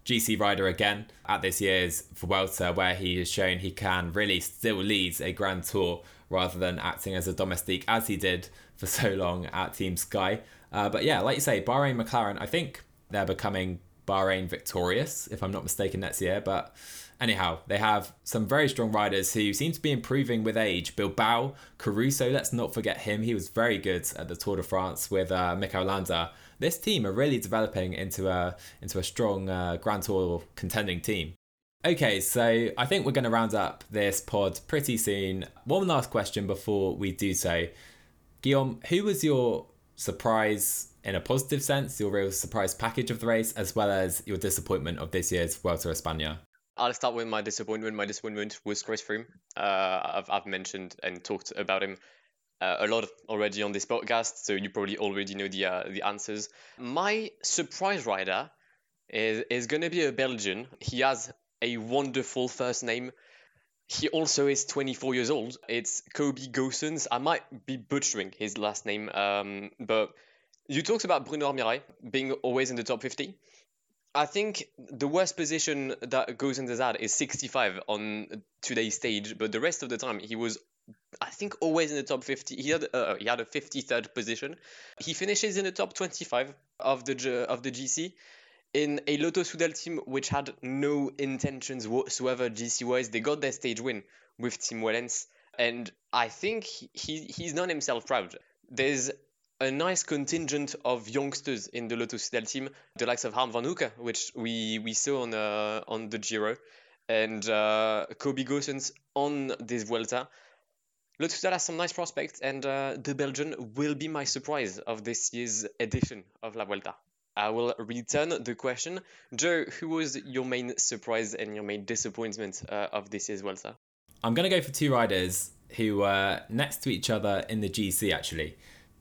GC rider again at this year's Vuelta, where he has shown he can really still lead a Grand Tour rather than acting as a domestique as he did for *laughs* so long at Team Sky. Uh, but yeah, like you say, Bahrain McLaren, I think they're becoming Bahrain victorious, if I'm not mistaken, next year. But anyhow, they have some very strong riders who seem to be improving with age. Bilbao, Caruso, let's not forget him. He was very good at the Tour de France with uh, Mikel Landa. This team are really developing into a into a strong uh, Grand Tour contending team. Okay, so I think we're going to round up this pod pretty soon. One last question before we do so. Guillaume, who was your surprise in a positive sense, your real surprise package of the race, as well as your disappointment of this year's Vuelta a España? I'll start with my disappointment. My disappointment was Chris Froome. Uh, I've, I've mentioned and talked about him uh, a lot already on this podcast, so you probably already know the uh, the answers. My surprise rider is is going to be a Belgian. He has a wonderful first name. He also is 24 years old. It's Kobe Goossens. I might be butchering his last name, um, but You talked about Bruno Armirail being always in the top 50. I think the worst position that into that is 65 on today's stage, but the rest of the time he was, I think, always in the top 50. He had uh, he had a 53rd position. He finishes in the top 25 of the of the GC in a Lotto Soudal team which had no intentions whatsoever GC wise. They got their stage win with Tim Wellens, and I think he he's done himself proud. There's a nice contingent of youngsters in the Lotto Soudal team, the likes of Harm Vanhoucke, which we, we saw on uh, on the Giro, and uh, Kobe Goossens on this Vuelta. Lotto Soudal has some nice prospects, and uh, the Belgian will be my surprise of this year's edition of La Vuelta. I will return the question. Joe, who was your main surprise and your main disappointment uh, of this year's Vuelta? I'm going to go for two riders who were next to each other in the GC, actually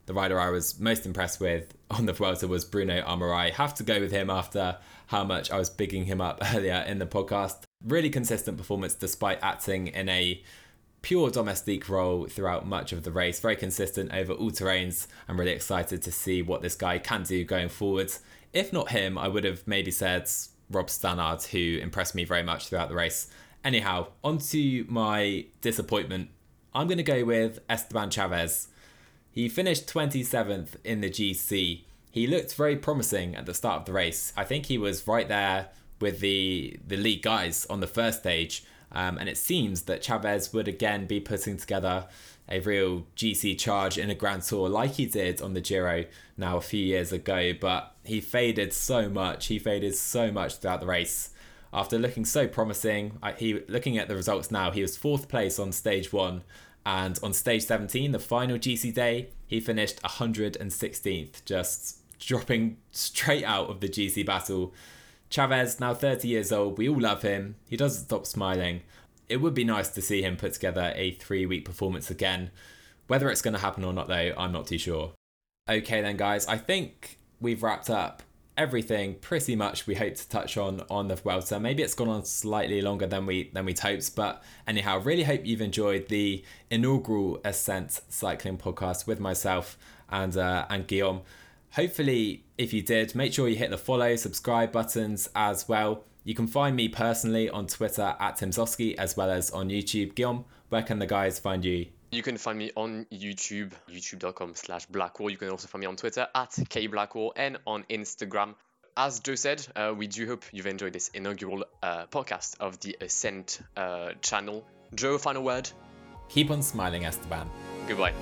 the rider I was most impressed with *laughs* on the Vuelta was Bruno Armirail. Have to go with him after how much I was bigging him up *laughs* earlier in the podcast. Really consistent performance despite acting in a pure domestique role throughout much of the race. Very consistent over all terrains. I'm really excited to see what this guy can do going forward. If not him, I would have maybe said Rob Stannard, who impressed me very much throughout the race. Anyhow, on to my disappointment. I'm going to go with Esteban Chaves. He finished 27th in the GC. He looked very promising at the start of the race. I think he was right there with the the lead guys on the first stage. Um, and it seems that Chaves would again be putting together a real GC charge in a Grand Tour like he did on the Giro now a few years ago. But he faded so much. He faded so much throughout the race. After looking so promising, he looking at the results now, he was fourth place on stage one and on stage 17, the final GC day, he finished 116th, just dropping straight out of the GC battle. Chaves, now 30 years old, we all love him. He doesn't stop smiling. It would be nice to see him put together a three week performance again. Whether it's going to happen or not, though, I'm not too sure. Okay, then, guys, I think we've wrapped up everything pretty much we hope to touch on on the Vuelta. Maybe it's gone on slightly longer than we than we'd hoped, but anyhow, really hope you've enjoyed the inaugural Ascent Cycling podcast with myself and uh, and Guillaume. Hopefully, if you did, make sure you hit the follow, subscribe buttons as well. You can find me personally on Twitter at Tim Zosky as well as on YouTube. Guillaume, where can the guys find you? You can find me on YouTube, youtube.com slash blackwall. You can also find me on Twitter at kblackwall and on Instagram. As Joe said, uh, we do hope you've enjoyed this inaugural uh, podcast of the Ascent uh, channel. Joe, final word? Keep on smiling, Esteban. Goodbye.